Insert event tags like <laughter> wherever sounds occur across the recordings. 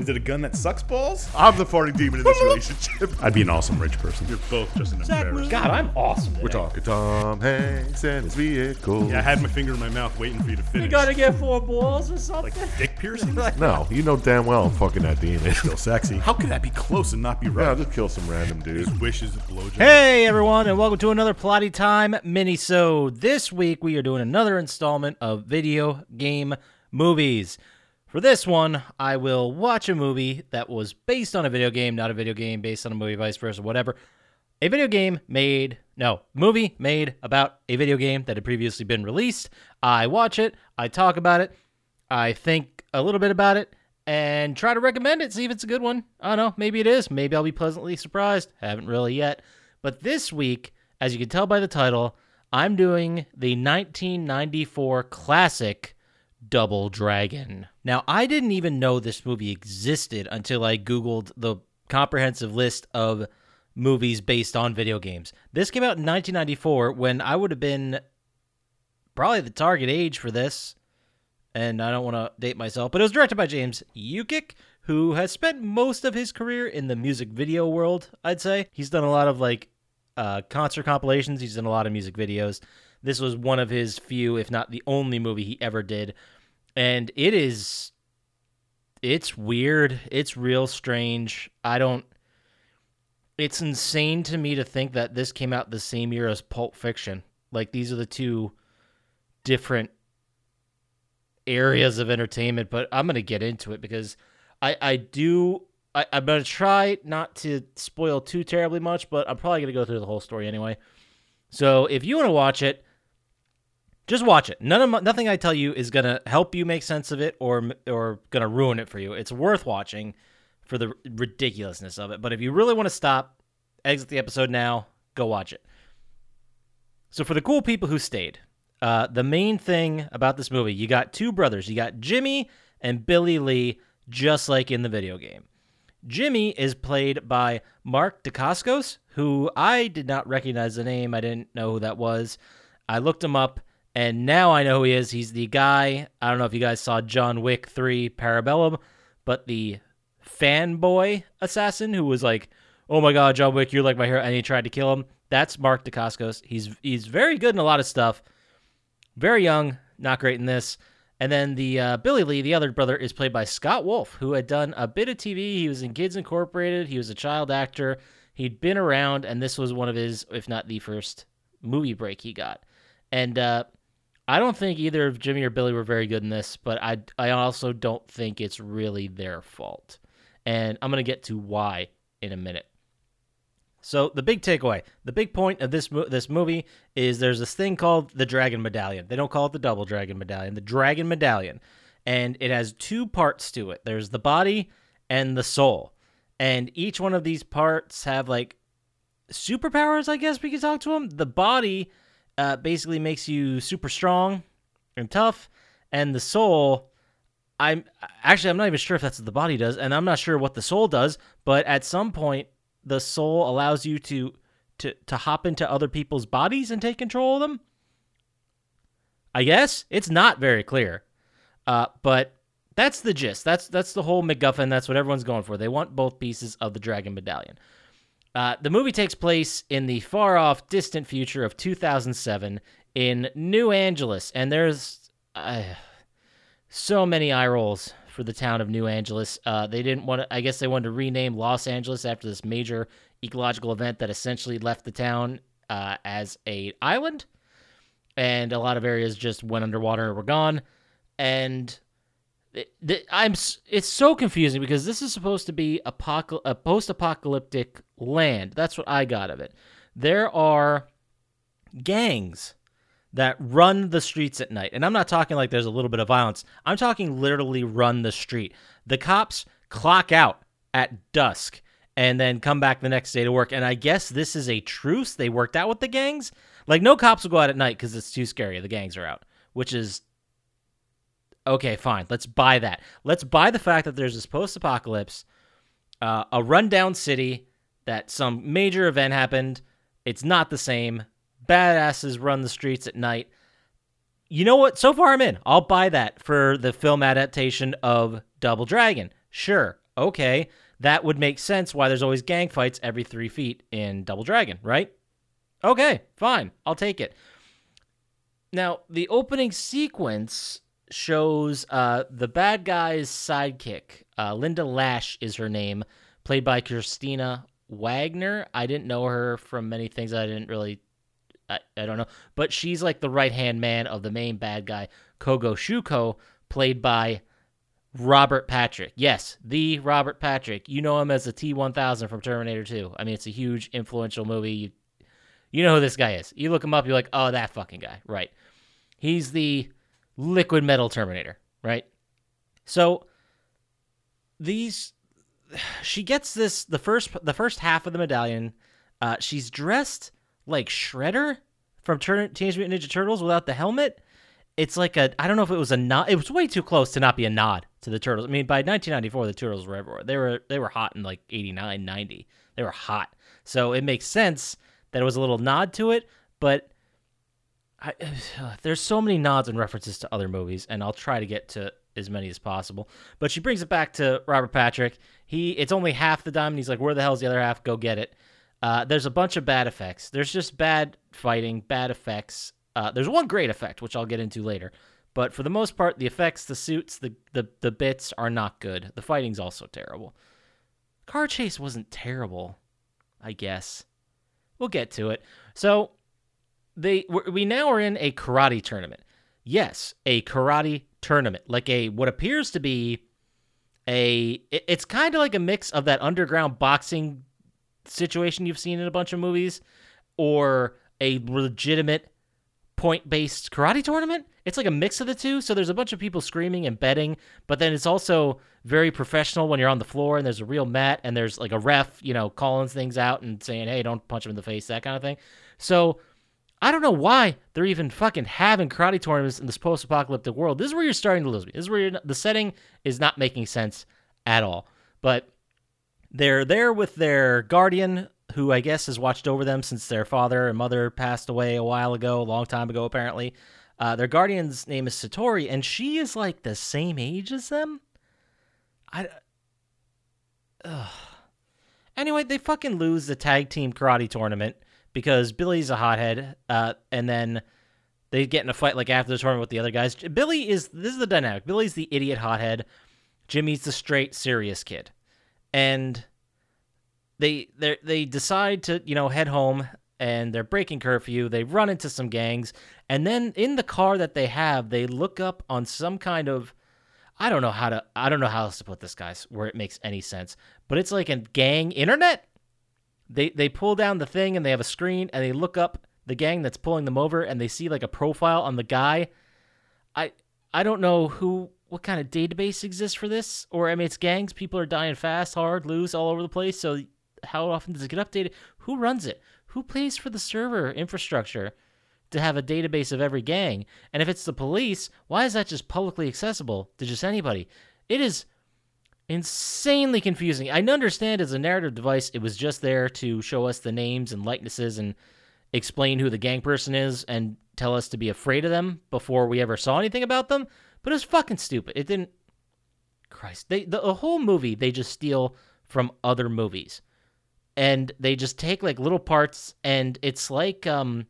Is it a gun that sucks balls? I'm the farting demon in this <laughs> relationship. I'd be an awesome rich person. You're both just an embarrassment. God, I'm awesome. We're talking Tom Hanks and his vehicle. Yeah, I had my finger in my mouth waiting for you to finish. You gotta get four balls or something. like dick piercing? <laughs> No, you know damn well I'm fucking that demon. Still sexy. <laughs> How could that be close and not be Yeah, right? I'll just kill some random dude. His wish is a blowjob. Hey everyone, and welcome to another Plotty Time mini-sode. This week we are doing another installment of video game movies. For this one, I will watch a movie that was based on a video game, not a video game based on a movie, vice versa, whatever. A video game made, no, movie made about a video game that had previously been released. I watch it, I talk about it, I think a little bit about it, and try to recommend it, see if it's a good one. I don't know, maybe it is. Maybe I'll be pleasantly surprised. Haven't really yet. But this week, as you can tell by the title, I'm doing the 1994 classic Double Dragon. Now, I didn't even know this movie existed until I Googled the comprehensive list of movies based on video games. This came out in 1994 when I would have been probably the target age for this. And I don't want to date myself, but it was directed by James Yukich, who has spent most of his career in the music video world, I'd say. He's done a lot of like uh, concert compilations, he's done a lot of music videos. This was one of his few, if not the only movie he ever did. And it is it's weird. It's real strange. I don't it's insane to me to think that this came out the same year as Pulp Fiction. Like these are the two different areas of entertainment, but I'm gonna get into it because I I do I, I'm gonna try not to spoil too terribly much, but I'm probably gonna go through the whole story anyway. So if you want to watch it, just watch it. None of my, nothing I tell you is gonna help you make sense of it or or gonna ruin it for you. It's worth watching for the ridiculousness of it. But if you really want to stop, exit the episode now. Go watch it. So for the cool people who stayed, uh, the main thing about this movie, you got two brothers. You got Jimmy and Billy Lee, just like in the video game. Jimmy is played by Mark Dacascos, who I did not recognize the name. I didn't know who that was. I looked him up, and now I know who he is. He's the guy. I don't know if you guys saw John Wick 3 Parabellum, but the fanboy assassin who was like, "Oh my God, John Wick, you're like my hero," and he tried to kill him. That's Mark Dacascos. He's he's very good in a lot of stuff. Very young, not great in this. And then the uh, Billy Lee, the other brother, is played by Scott Wolf, who had done a bit of TV. He was in Kids Incorporated. He was a child actor. He'd been around, and this was one of his, if not the first, movie break he got. And uh, I don't think either of Jimmy or Billy were very good in this, but I I also don't think it's really their fault. And I'm gonna get to why in a minute. So the big takeaway, the big point of this mo- this movie is there's this thing called the Dragon Medallion. They don't call it the Double Dragon Medallion, the Dragon Medallion, and it has two parts to it. There's the body and the soul, and each one of these parts have like superpowers. I guess we could talk to them. The body uh, basically makes you super strong and tough, and the soul. I'm actually I'm not even sure if that's what the body does, and I'm not sure what the soul does. But at some point, the soul allows you to to to hop into other people's bodies and take control of them. I guess it's not very clear, uh, but that's the gist. That's that's the whole MacGuffin. That's what everyone's going for. They want both pieces of the Dragon Medallion. Uh, the movie takes place in the far off, distant future of 2007 in New Angeles, and there's uh, so many eye rolls for the town of New Angeles. Uh, they didn't want to. I guess they wanted to rename Los Angeles after this major ecological event that essentially left the town uh, as a island, and a lot of areas just went underwater and were gone. And it- the- I'm it's so confusing because this is supposed to be apocal- a post-apocalyptic land. That's what I got of it. There are gangs that run the streets at night. And I'm not talking like there's a little bit of violence. I'm talking literally run the street. The cops clock out at dusk and then come back the next day to work. And I guess this is a truce they worked out with the gangs. Like no cops will go out at night because it's too scary. The gangs are out, which is okay. Fine, let's buy that. Let's buy the fact that there's this post-apocalypse, uh, a rundown city that some major event happened. It's not the same. Badasses run the streets at night. You know what? So far, I'm in. I'll buy that for the film adaptation of Double Dragon. Sure. okay, that would make sense why there's always gang fights every three feet in Double Dragon, right? Okay, fine. I'll take it. Now, the opening sequence shows uh, the bad guy's sidekick. Uh, Linda Lash is her name, played by Kristina Wagner. I didn't know her from many things I didn't really. I, I don't know. But she's like the right hand man of the main bad guy, Koga Shuko, played by Robert Patrick. Yes, the Robert Patrick. You know him as the T 1000 from Terminator 2. I mean, it's a huge, influential movie. You, you know who this guy is. You look him up, you're like, oh, that fucking guy. Right. He's the liquid metal Terminator, right? So these <sighs> she gets this the first the first half of the medallion. Uh, she's dressed like Shredder from Tur- Teenage Mutant Ninja Turtles without the helmet. It's like a I don't know if it was a nod. It was way too close to not be a nod to the Turtles. I mean, by 1994, the Turtles were everywhere. They were they were hot in like 89, 90. They were hot, so it makes sense that it was a little nod to it. But I, <sighs> there's so many nods and references to other movies, and I'll try to get to as many as possible. But she brings it back to Robert Patrick. He it's only half the diamond. He's like, "Where the hell's the other half? Go get it." Uh, there's a bunch of bad effects. There's just bad fighting, bad effects. Uh, there's one great effect, which I'll get into later. But for the most part, the effects, the suits, the, the the bits are not good. The fighting's also terrible. Car chase wasn't terrible, I guess. We'll get to it. So they we now are in a karate tournament. Yes, a karate tournament, like a what appears to be a. It's kind of like a mix of that underground boxing situation you've seen in a bunch of movies, or a legitimate point-based karate tournament. It's like a mix of the two. So there's a bunch of people screaming and betting, but then it's also very professional when you're on the floor and there's a real mat and there's like a ref, you know, calling things out and saying, "Hey, don't punch him in the face," that kind of thing. So I don't know why they're even fucking having karate tournaments in this post-apocalyptic world. This is where you're starting to lose me. This is where the setting is not making sense at all. But they're there with their guardian, who I guess has watched over them since their father and mother passed away a while ago, a long time ago, apparently. Uh, their guardian's name is Satori, and she is like the same age as them. I. Ugh. Anyway, they fucking lose the tag team karate tournament because Billy's a hothead, uh, and then they get in a fight like after the tournament with the other guys. Billy is this is the dynamic. Billy's the idiot hothead. Jimmy's the straight serious kid, and they they they decide to you know head home and they're breaking curfew. They run into some gangs, and then in the car that they have, they look up on some kind of I don't know how to I don't know how else to put this guys where it makes any sense, but it's like a gang internet. They they pull down the thing and they have a screen and they look up the gang that's pulling them over and they see like a profile on the guy. I I don't know who what kind of database exists for this or I mean it's gangs people are dying fast, hard, loose all over the place. So how often does it get updated? Who runs it? Who pays for the server infrastructure to have a database of every gang? And if it's the police, why is that just publicly accessible to just anybody? It is insanely confusing. I understand as a narrative device, it was just there to show us the names and likenesses and explain who the gang person is and tell us to be afraid of them before we ever saw anything about them. But it was fucking stupid. It didn't. Christ, they the, the whole movie they just steal from other movies, and they just take like little parts, and it's like um,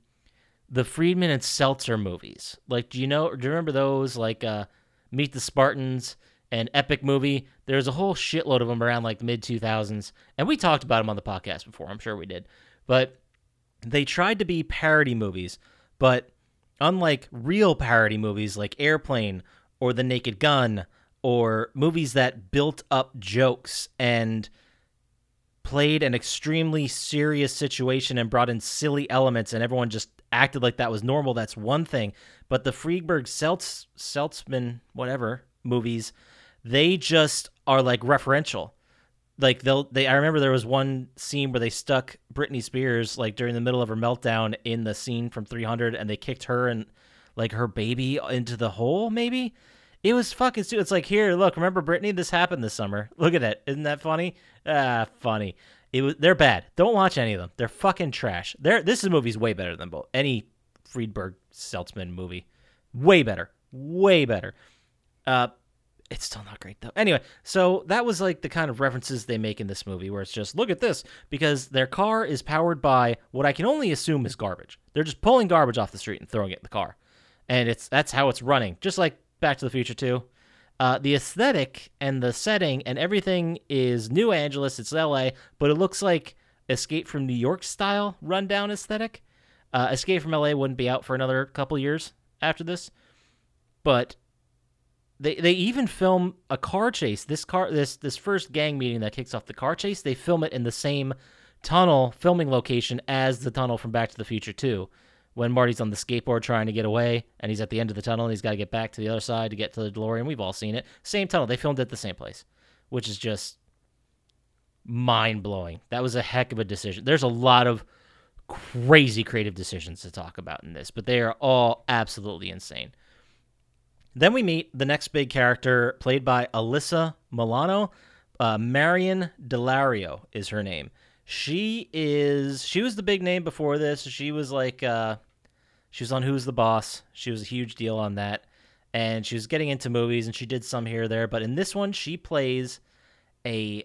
the Friedman and Seltzer movies. Like, do you know? Do you remember those? Like, uh, Meet the Spartans an epic movie. There's a whole shitload of them around like the mid 2000s, and we talked about them on the podcast before. I'm sure we did, but they tried to be parody movies, but unlike real parody movies like Airplane or The Naked Gun or movies that built up jokes and played an extremely serious situation and brought in silly elements and everyone just acted like that was normal that's one thing but the Friedberg Seltz Seltzman whatever movies they just are like referential. Like they'll they I remember there was one scene where they stuck Britney Spears like during the middle of her meltdown in the scene from 300 and they kicked her and like her baby into the hole maybe. It was fucking stupid. It's like here, look, remember Britney? This happened this summer. Look at that. Isn't that funny? Ah, funny. It was they're bad. Don't watch any of them. They're fucking trash. They're this is movie's way better than both any Friedberg Seltzman movie. Way better. Way better. Uh It's still not great though. Anyway, so that was like the kind of references they make in this movie where it's just look at this because their car is powered by what I can only assume is garbage. They're just pulling garbage off the street and throwing it in the car. And it's that's how it's running. Just like Back to the Future 2. Uh, the aesthetic and the setting and everything is New Angeles. It's LA, but it looks like Escape from New York style rundown aesthetic. Uh, Escape from LA wouldn't be out for another couple years after this, but they they even film a car chase. This car this this first gang meeting that kicks off the car chase, they film it in the same tunnel filming location as the tunnel from Back to the Future 2. When Marty's on the skateboard trying to get away and he's at the end of the tunnel and he's got to get back to the other side to get to the DeLorean. We've all seen it. Same tunnel. They filmed it the same place, which is just mind blowing. That was a heck of a decision. There's a lot of crazy creative decisions to talk about in this, but they are all absolutely insane. Then we meet the next big character, played by Alyssa Milano. Uh, Marian Delario is her name. She is she was the big name before this. She was like uh, she was on Who's the Boss. She was a huge deal on that, and she was getting into movies, and she did some here or there. But in this one, she plays a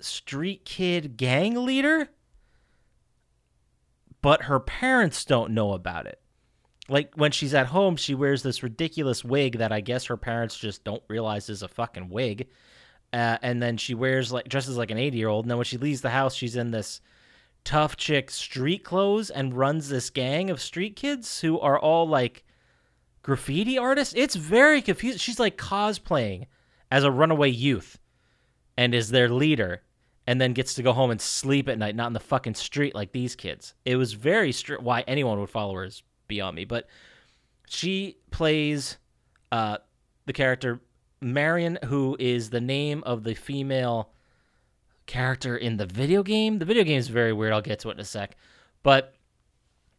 street kid gang leader, but her parents don't know about it like when she's at home, she wears this ridiculous wig that I guess her parents just don't realize is a fucking wig. Uh, and then she wears like dresses like an 80 year old. And then when she leaves the house, she's in this tough chick street clothes and runs this gang of street kids who are all like graffiti artists. It's very confusing. She's like cosplaying as a runaway youth and is their leader and then gets to go home and sleep at night, not in the fucking street like these kids. It was very stri- why anyone would follow her is beyond me. But she plays uh, the character Marian, who is the name of the female character in the video game. The video game is very weird. I'll get to it in a sec. But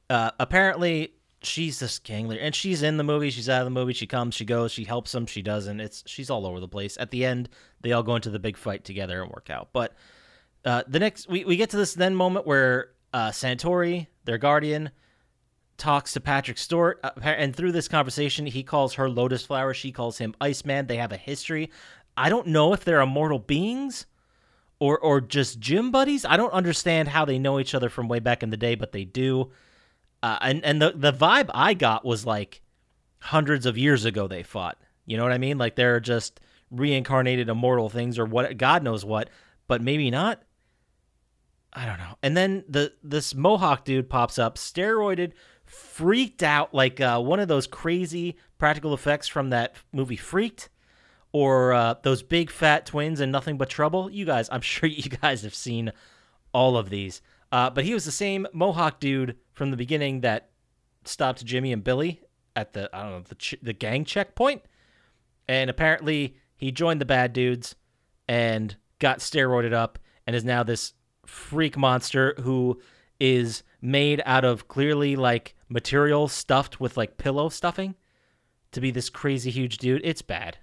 uh, apparently, she's this gang leader, and she's in the movie. She's out of the movie. She comes, she goes, she helps them, she doesn't. It's she's all over the place. At the end, they all go into the big fight together and work out. But uh, the next, we, we get to this then moment where uh, Santori, their guardian, talks to Patrick Stewart, and through this conversation, he calls her Lotus Flower. She calls him Iceman. They have a history. I don't know if they're immortal beings or or just gym buddies. I don't understand how they know each other from way back in the day, but they do. Uh, and and the the vibe I got was like hundreds of years ago they fought. You know what I mean? Like they're just reincarnated immortal things or what God knows what, but maybe not. I don't know. And then the this Mohawk dude pops up, steroided, freaked out like uh, one of those crazy practical effects from that movie Freaked, or uh, those big fat twins and Nothing But Trouble. You guys, I'm <laughs> sure you guys have seen all of these. Uh, but he was the same Mohawk dude from the beginning that stopped Jimmy and Billy at the I don't know the ch- the gang checkpoint, and apparently he joined the bad dudes and got steroided up and is now this freak monster who is made out of clearly like material stuffed with like pillow stuffing to be this crazy huge dude. It's bad.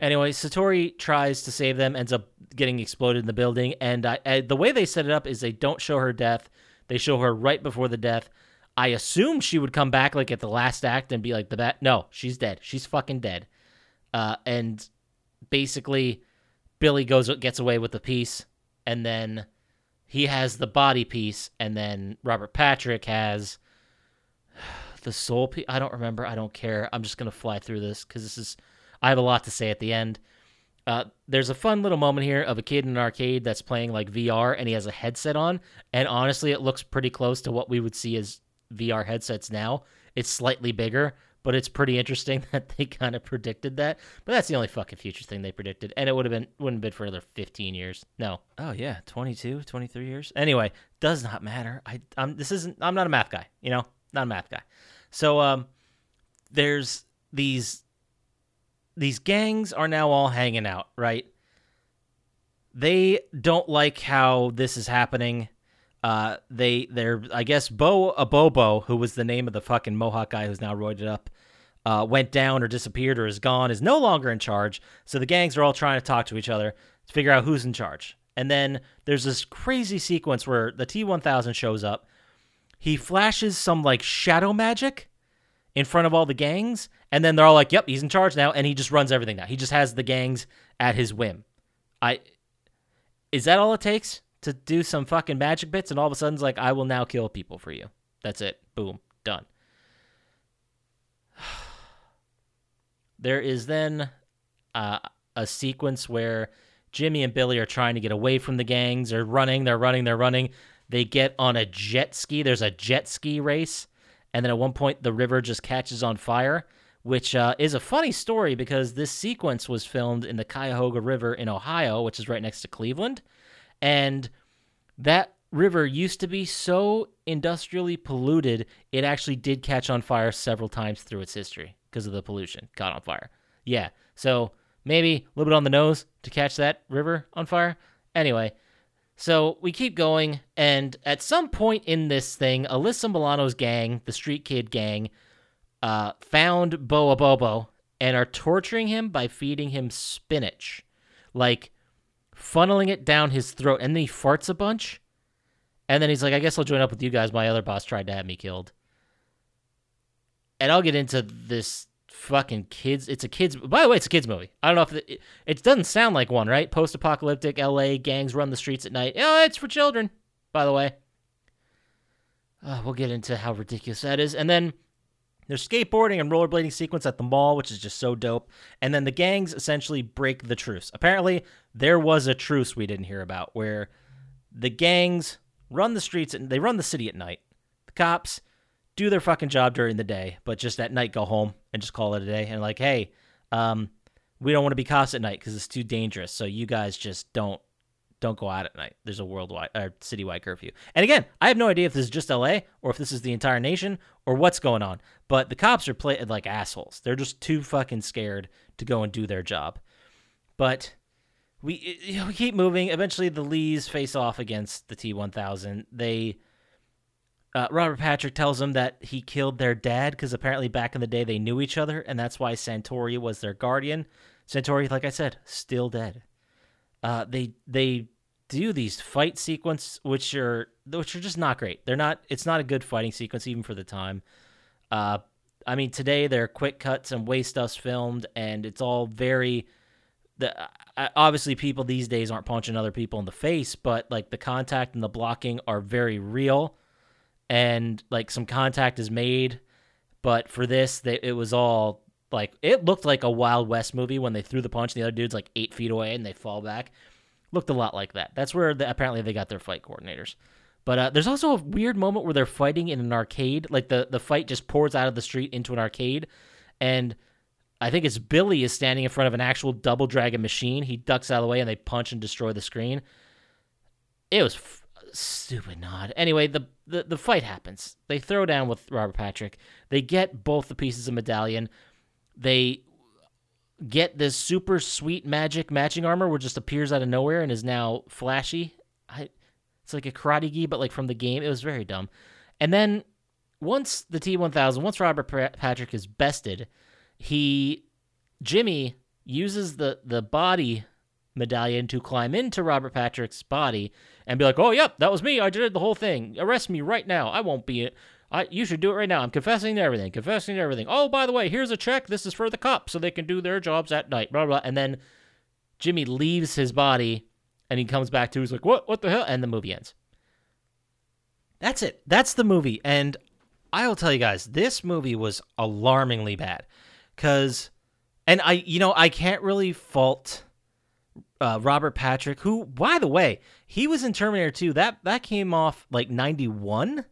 Anyway, Satori tries to save them, ends up getting exploded in the building, and I, I, the way they set it up is they don't show her death. They show her right before the death. I assumed she would come back like at the last act and be like the bat. No, she's dead. She's fucking dead. Uh, and basically, Billy goes gets away with the piece, and then he has the body piece, and then Robert Patrick has the soul piece. I don't remember. I don't care. I'm just gonna fly through this because this is. I have a lot to say at the end. Uh, there's a fun little moment here of a kid in an arcade that's playing like VR, and he has a headset on, and honestly, it looks pretty close to what we would see as VR headsets now. It's slightly bigger, but it's pretty interesting <laughs> that they kind of predicted that. But that's the only fucking future thing they predicted, and it would have been wouldn't have been for another 15 years. No. Oh yeah, 22, 23 years. Anyway, does not matter. I I'm this isn't. I'm not a math guy. You know, not a math guy. So um, there's these these gangs are now all hanging out, right? They don't like how this is happening. Uh, they they're I guess Bo Abobo, who was the name of the fucking Mohawk guy who's now roided up, uh, went down or disappeared or is gone, is no longer in charge. So the gangs are all trying to talk to each other to figure out who's in charge. And then there's this crazy sequence where the T1000 shows up. He flashes some like shadow magic in front of all the gangs, and then they're all like, "Yep, he's in charge now," and he just runs everything now. He just has the gangs at his whim. I is that all it takes to do some fucking magic bits, and all of a sudden it's like, "I will now kill people for you." That's it. Boom, done. <sighs> There is then uh, a sequence where Jimmy and Billy are trying to get away from the gangs. They're running, they're running, they're running. They get on a jet ski. There's a jet ski race. And then at one point, the river just catches on fire, which uh, is a funny story because this sequence was filmed in the Cuyahoga River in Ohio, which is right next to Cleveland. And that river used to be so industrially polluted, it actually did catch on fire several times through its history because of the pollution. Caught on fire. Yeah. So maybe a little bit on the nose to catch that river on fire. Anyway, so we keep going, and at some point in this thing, Alyssa Milano's gang, the Street Kid gang, uh, found Boa Bobo and are torturing him by feeding him spinach, like funneling it down his throat, and then he farts a bunch. And then he's like, I guess I'll join up with you guys. My other boss tried to have me killed. And I'll get into this fucking kids. It's a kids. By the way, it's a kids movie. I don't know if it, it doesn't sound like one, right? Post-apocalyptic L.A. gangs run the streets at night. Oh, it's for children. By the way, uh, we'll get into how ridiculous that is, and then there's skateboarding and rollerblading sequence at the mall, which is just so dope. And then the gangs essentially break the truce. Apparently, there was a truce we didn't hear about where the gangs run the streets and they run the city at night. The cops do their fucking job during the day, but just at night go home and just call it a day and like, hey, um, we don't want to be cops at night because it's too dangerous. So you guys just don't don't go out at night. There's a worldwide or citywide curfew. And again, I have no idea if this is just LA or if this is the entire nation or what's going on. But the cops are playing like assholes. They're just too fucking scared to go and do their job. But we we keep moving. Eventually, the Lees face off against the T1000. They uh, Robert Patrick tells them that he killed their dad because apparently back in the day they knew each other, and that's why Santori was their guardian. Santori, like I said, still dead. Uh, they they do these fight sequence which are which are just not great. They're not. It's not a good fighting sequence even for the time. Uh, I mean, today they're quick cuts and way stuff's filmed, and it's all very. The obviously people these days aren't punching other people in the face, but like the contact and the blocking are very real, and like some contact is made. But for this, they, it was all like it looked like a Wild West movie when they threw the punch and the other dude's like eight feet away and they fall back. Looked a lot like that. That's where the, apparently they got their fight coordinators. But uh, there's also a weird moment where they're fighting in an arcade. Like the, the fight just pours out of the street into an arcade. And I think it's Billy is standing in front of an actual double dragon machine. He ducks out of the way and they punch and destroy the screen. It was stupid nod. Anyway, the, the, the fight happens. They throw down with Robert Patrick. They get both the pieces of medallion they get this super sweet magic matching armor which just appears out of nowhere and is now flashy. I, it's like a karate gi, but like from the game. It was very dumb. And then once the T1000, once Robert Patrick is bested, he Jimmy uses the the body medallion to climb into Robert Patrick's body and be like, "Oh, yep, that was me. I did the whole thing. Arrest me right now. I won't be I, you should do it right now. I'm confessing to everything, confessing to everything. Oh, by the way, here's a check. This is for the cops so they can do their jobs at night. Blah blah. And then Jimmy leaves his body, and he comes back to. He's like, "What? What the hell?" And the movie ends. That's it. That's the movie. And I will tell you guys, this movie was alarmingly bad, because, and I, you know, I can't really fault. Uh, Robert Patrick, who, by the way, he was in Terminator 2. That that came off like 91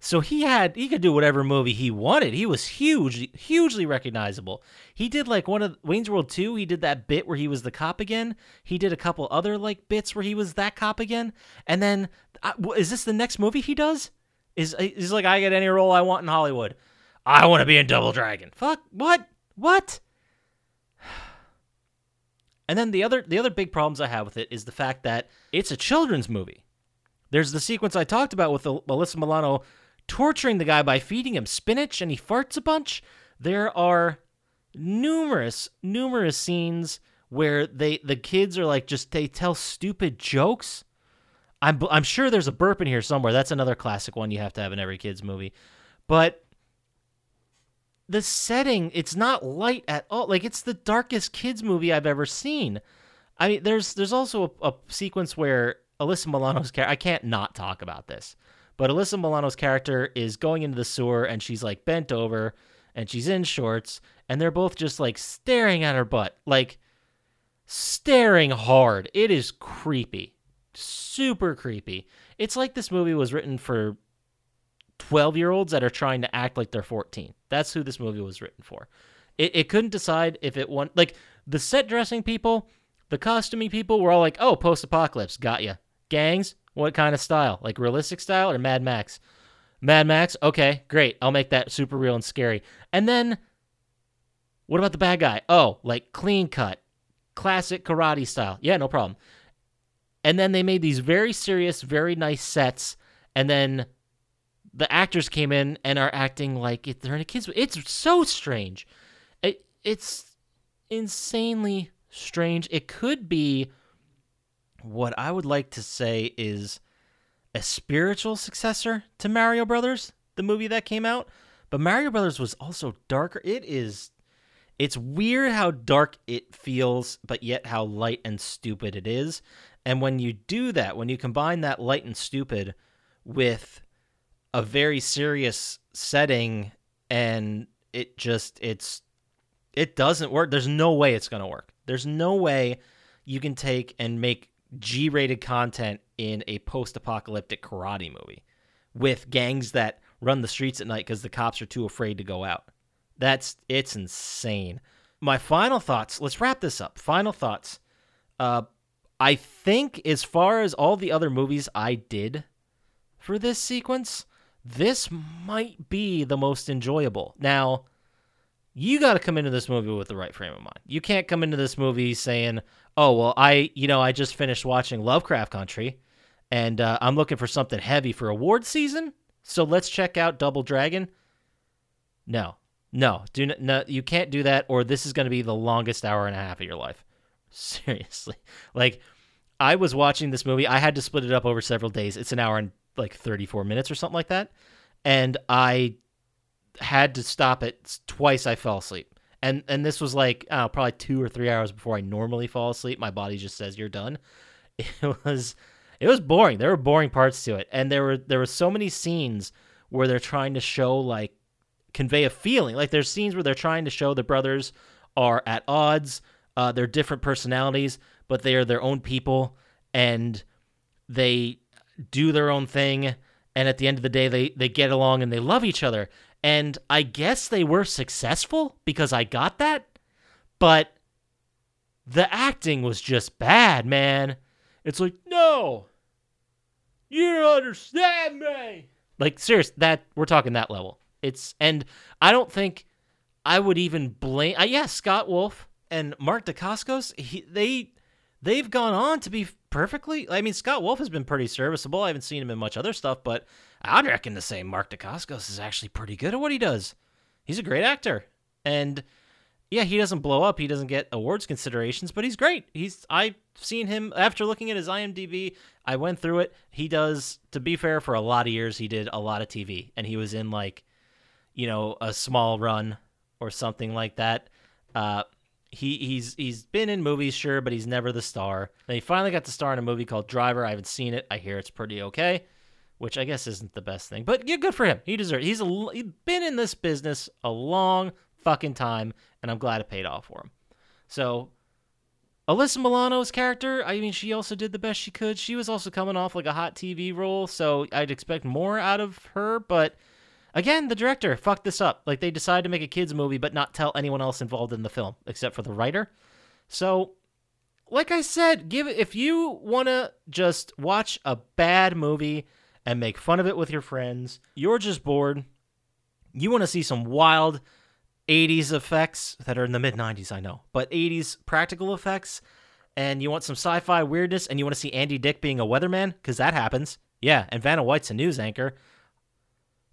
so he had he could do whatever movie he wanted. He was huge, hugely recognizable. He did like one of Wayne's World 2, he did that bit where he was the cop again. He did a couple other like bits where he was that cop again. And then uh, is this the next movie he does? Is is like I get any role I want in Hollywood. I want to be in Double Dragon. Fuck, what? What? And then the other the other big problems I have with it is the fact that it's a children's movie. There's the sequence I talked about with Alyssa Milano torturing the guy by feeding him spinach and he farts a bunch. There are numerous, numerous scenes where they the kids are like just they tell stupid jokes. I'm I'm sure there's a burp in here somewhere. That's another classic one you have to have in every kids movie. But the setting, it's not light at all. Like it's the darkest kids movie I've ever seen. I mean, there's there's also a, a sequence where Alyssa Milano's character. I can't not talk about this, but Alyssa Milano's character is going into the sewer and she's like bent over and she's in shorts and they're both just like staring at her butt, like staring hard. It is creepy, super creepy. It's like this movie was written for 12 year olds that are trying to act like they're 14. That's who this movie was written for. It, it couldn't decide if it want like the set dressing people, the costuming people were all like, oh, post apocalypse, got ya. Gangs, what kind of style? Like realistic style or Mad Max? Mad Max, okay, great. I'll make that super real and scary. And then what about the bad guy? Oh, like clean cut, classic karate style. Yeah, no problem. And then they made these very serious, very nice sets, and then the actors came in and are acting like they're in a kids. It's so strange. It, it's insanely strange. It could be what I would like to say is a spiritual successor to Mario Brothers, the movie that came out. But Mario Brothers was also darker. It is it's weird how dark it feels, but yet how light and stupid it is. And when you do that, when you combine that light and stupid with a very serious setting and it just it's it doesn't work. There's no way it's going to work. There's no way you can take and make G-rated content in a post-apocalyptic karate movie with gangs that run the streets at night cuz the cops are too afraid to go out. That's it's insane. My final thoughts. Let's wrap this up. Final thoughts. Uh, I think as far as all the other movies I did for this sequence, this might be the most enjoyable. Now, you got to come into this movie with the right frame of mind. You can't come into this movie saying, "Oh, well, I, you know, I just finished watching Lovecraft Country, and uh, I'm looking for something heavy for award season, so let's check out Double Dragon." No, no, do not, no, you can't do that, or this is going to be the longest hour and a half of your life. <laughs> Seriously, like I was watching this movie. I had to split it up over several days. It's an hour and like 34 minutes or something like that, and I had to stop it twice. I fell asleep, and and this was like uh, probably two or three hours before I normally fall asleep. My body just says you're done. <laughs> It was it was boring. There were boring parts to it, and there were there were so many scenes where they're trying to show like convey a feeling. Like there's scenes where they're trying to show the brothers are at odds. Uh, they're different personalities, but they are their own people, and they do their own thing. And at the end of the day, they they get along and they love each other. And I guess they were successful because I got that, but the acting was just bad, man. It's like no, you don't understand me. Like serious, that we're talking that level. It's and I don't think I would even blame. Uh, yeah, Scott Wolf and Mark Dacascos. He, they they've gone on to be perfectly. I mean, Scott Wolf has been pretty serviceable. I haven't seen him in much other stuff, but I'd reckon to say Mark Dacascos is actually pretty good at what he does. He's a great actor, and yeah, he doesn't blow up. He doesn't get awards considerations, but he's great. He's I've seen him after looking at his IMDb. I went through it. He does. To be fair, for a lot of years, he did a lot of TV, and he was in like you know, a small run or something like that. Uh, he he's he's been in movies, sure, but he's never the star. He finally got the star in a movie called Driver. I haven't seen it. I hear it's pretty okay, which I guess isn't the best thing, but yeah, good for him. He deserves. He's a, he's been in this business a long fucking time, and I'm glad it paid off for him. So. Alyssa Milano's character, I mean, she also did the best she could. She was also coming off like a hot TV role, so I'd expect more out of her, but Again, the director fucked this up. Like they decided to make a kids movie but not tell anyone else involved in the film except for the writer. So, like I said, give if you want to just watch a bad movie and make fun of it with your friends, you're just bored. You want to see some wild 80s effects that are in the mid 90s, I know, but 80s practical effects and you want some sci-fi weirdness and you want to see Andy Dick being a weatherman cuz that happens. Yeah, and Vanna White's a news anchor.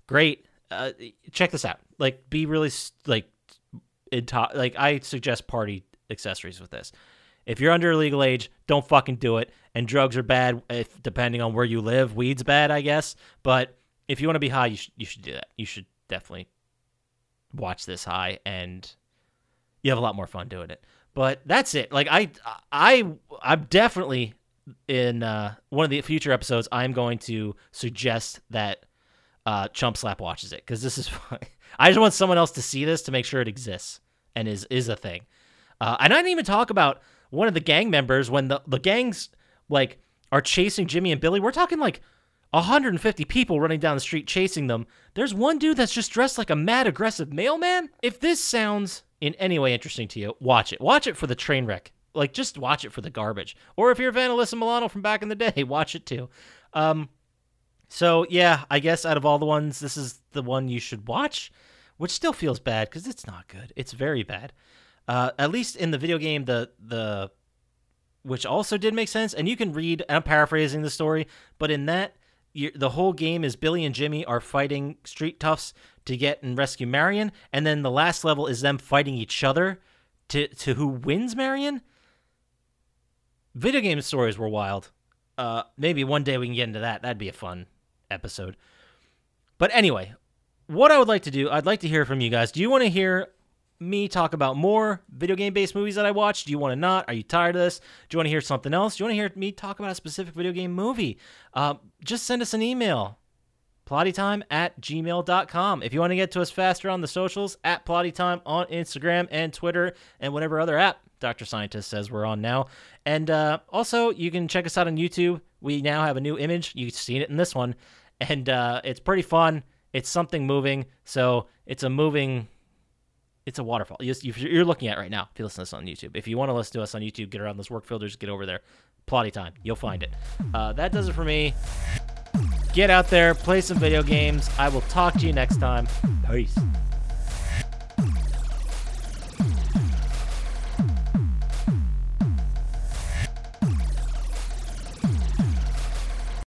Great uh, check this out. Like, be really like, in top. Like, I suggest party accessories with this. If you're under legal age, don't fucking do it. And drugs are bad, if depending on where you live. Weed's bad, I guess. But if you want to be high, you should you should do that. You should definitely watch this high, and you have a lot more fun doing it. But that's it. Like I, I, I'm definitely in uh, one of the future episodes. I'm going to suggest that uh, Chump Slap watches it because this is. <laughs> I just want someone else to see this to make sure it exists and is is a thing. Uh, and I didn't even talk about one of the gang members when the the gangs like are chasing Jimmy and Billy. We're talking like 150 people running down the street chasing them. There's one dude that's just dressed like a mad aggressive mailman. If this sounds in any way interesting to you, watch it. Watch it for the train wreck. Like just watch it for the garbage. Or if you're a fan of Alyssa Milano from back in the day, <laughs> watch it too. Um, so yeah, I guess out of all the ones, this is the one you should watch, which still feels bad because it's not good. It's very bad. Uh, at least in the video game, the the which also did make sense. And you can read. I'm paraphrasing the story, but in that, the whole game is Billy and Jimmy are fighting street toughs to get and rescue Marian, and then the last level is them fighting each other to to who wins Marian. Video game stories were wild. Uh, maybe one day we can get into that. That'd be a fun episode. But anyway, what I would like to do, I'd like to hear from you guys. Do you want to hear me talk about more video game based movies that I watch? Do you want to not? Are you tired of this? Do you want to hear something else? Do you want to hear me talk about a specific video game movie? Uh, just send us an email. Plottytime at gmail.com. If you want to get to us faster on the socials, at Plottytime on Instagram and Twitter and whatever other app Dr. Scientist says we're on now. And uh, also, you can check us out on YouTube. We now have a new image. You've seen it in this one. And uh, it's pretty fun. It's something moving. So it's a moving it's a waterfall. You're looking at right now. If you listen to us on YouTube, if you want to listen to us on YouTube, get around those work filters, get over there. Plotty time, you'll find it. Uh, that does it for me. Get out there, play some video games. I will talk to you next time. Peace.